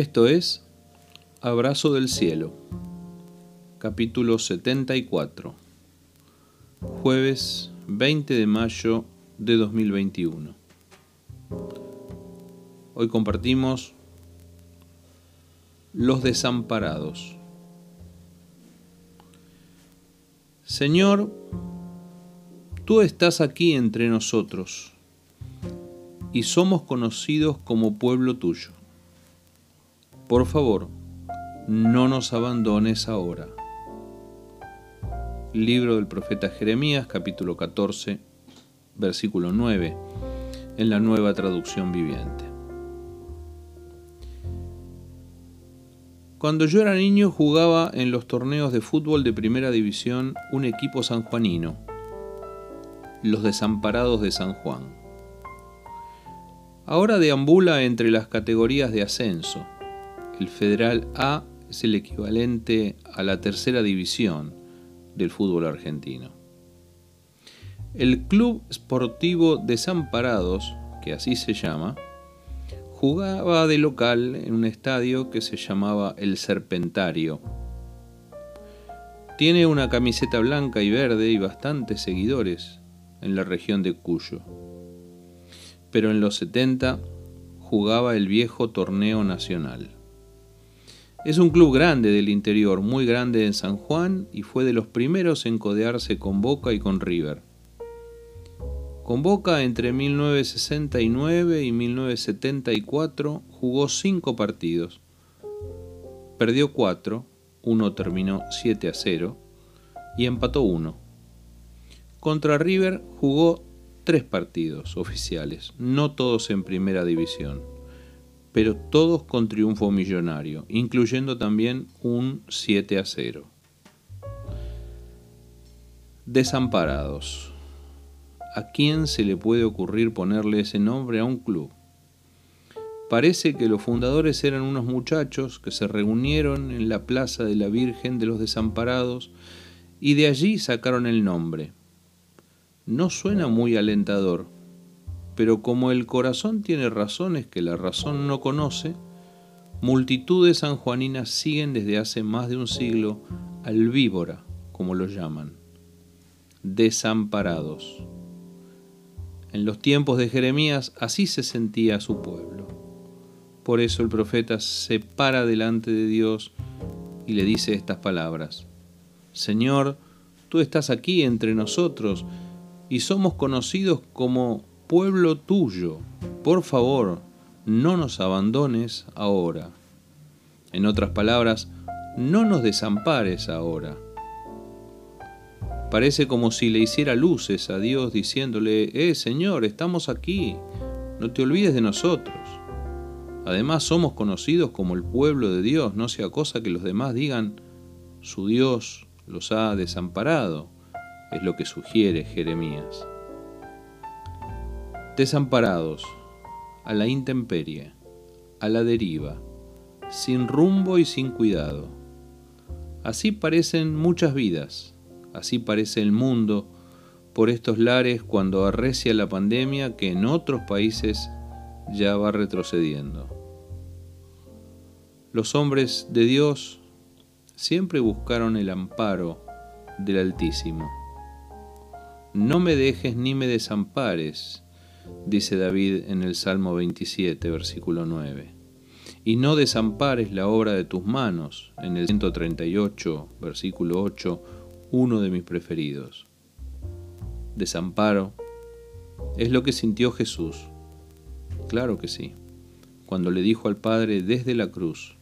Esto es Abrazo del Cielo, capítulo 74, jueves 20 de mayo de 2021. Hoy compartimos los desamparados. Señor, tú estás aquí entre nosotros y somos conocidos como pueblo tuyo. Por favor, no nos abandones ahora. Libro del profeta Jeremías, capítulo 14, versículo 9, en la nueva traducción viviente. Cuando yo era niño jugaba en los torneos de fútbol de primera división un equipo sanjuanino, los desamparados de San Juan. Ahora deambula entre las categorías de ascenso. El Federal A es el equivalente a la tercera división del fútbol argentino. El Club Sportivo Desamparados, que así se llama, jugaba de local en un estadio que se llamaba El Serpentario. Tiene una camiseta blanca y verde y bastantes seguidores en la región de Cuyo pero en los 70 jugaba el viejo torneo nacional. Es un club grande del interior, muy grande en San Juan y fue de los primeros en codearse con Boca y con River. Con Boca entre 1969 y 1974 jugó cinco partidos. Perdió cuatro, uno terminó 7 a 0 y empató uno. Contra River jugó tres partidos oficiales, no todos en primera división, pero todos con triunfo millonario, incluyendo también un 7 a 0. Desamparados. ¿A quién se le puede ocurrir ponerle ese nombre a un club? Parece que los fundadores eran unos muchachos que se reunieron en la Plaza de la Virgen de los Desamparados y de allí sacaron el nombre no suena muy alentador, pero como el corazón tiene razones que la razón no conoce, multitudes sanjuaninas siguen desde hace más de un siglo al víbora, como lo llaman, desamparados. En los tiempos de Jeremías así se sentía su pueblo. Por eso el profeta se para delante de Dios y le dice estas palabras. Señor, tú estás aquí entre nosotros y somos conocidos como pueblo tuyo. Por favor, no nos abandones ahora. En otras palabras, no nos desampares ahora. Parece como si le hiciera luces a Dios diciéndole, eh Señor, estamos aquí, no te olvides de nosotros. Además somos conocidos como el pueblo de Dios, no sea cosa que los demás digan, su Dios los ha desamparado es lo que sugiere Jeremías. Desamparados, a la intemperie, a la deriva, sin rumbo y sin cuidado. Así parecen muchas vidas, así parece el mundo por estos lares cuando arrecia la pandemia que en otros países ya va retrocediendo. Los hombres de Dios siempre buscaron el amparo del Altísimo no me dejes ni me desampares, dice David en el Salmo 27, versículo 9. Y no desampares la obra de tus manos, en el 138, versículo 8, uno de mis preferidos. Desamparo es lo que sintió Jesús. Claro que sí, cuando le dijo al Padre desde la cruz,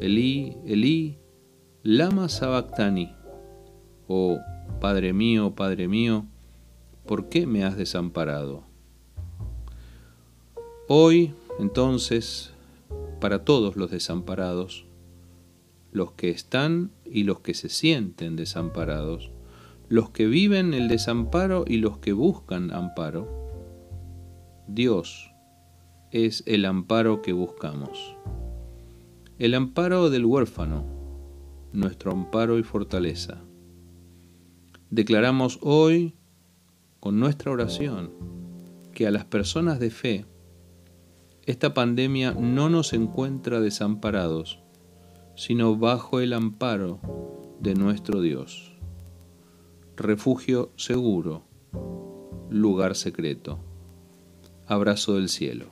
Elí, Elí, lama sabactani, o Padre mío, Padre mío, ¿por qué me has desamparado? Hoy, entonces, para todos los desamparados, los que están y los que se sienten desamparados, los que viven el desamparo y los que buscan amparo, Dios es el amparo que buscamos. El amparo del huérfano, nuestro amparo y fortaleza Declaramos hoy con nuestra oración que a las personas de fe esta pandemia no nos encuentra desamparados, sino bajo el amparo de nuestro Dios. Refugio seguro, lugar secreto. Abrazo del cielo.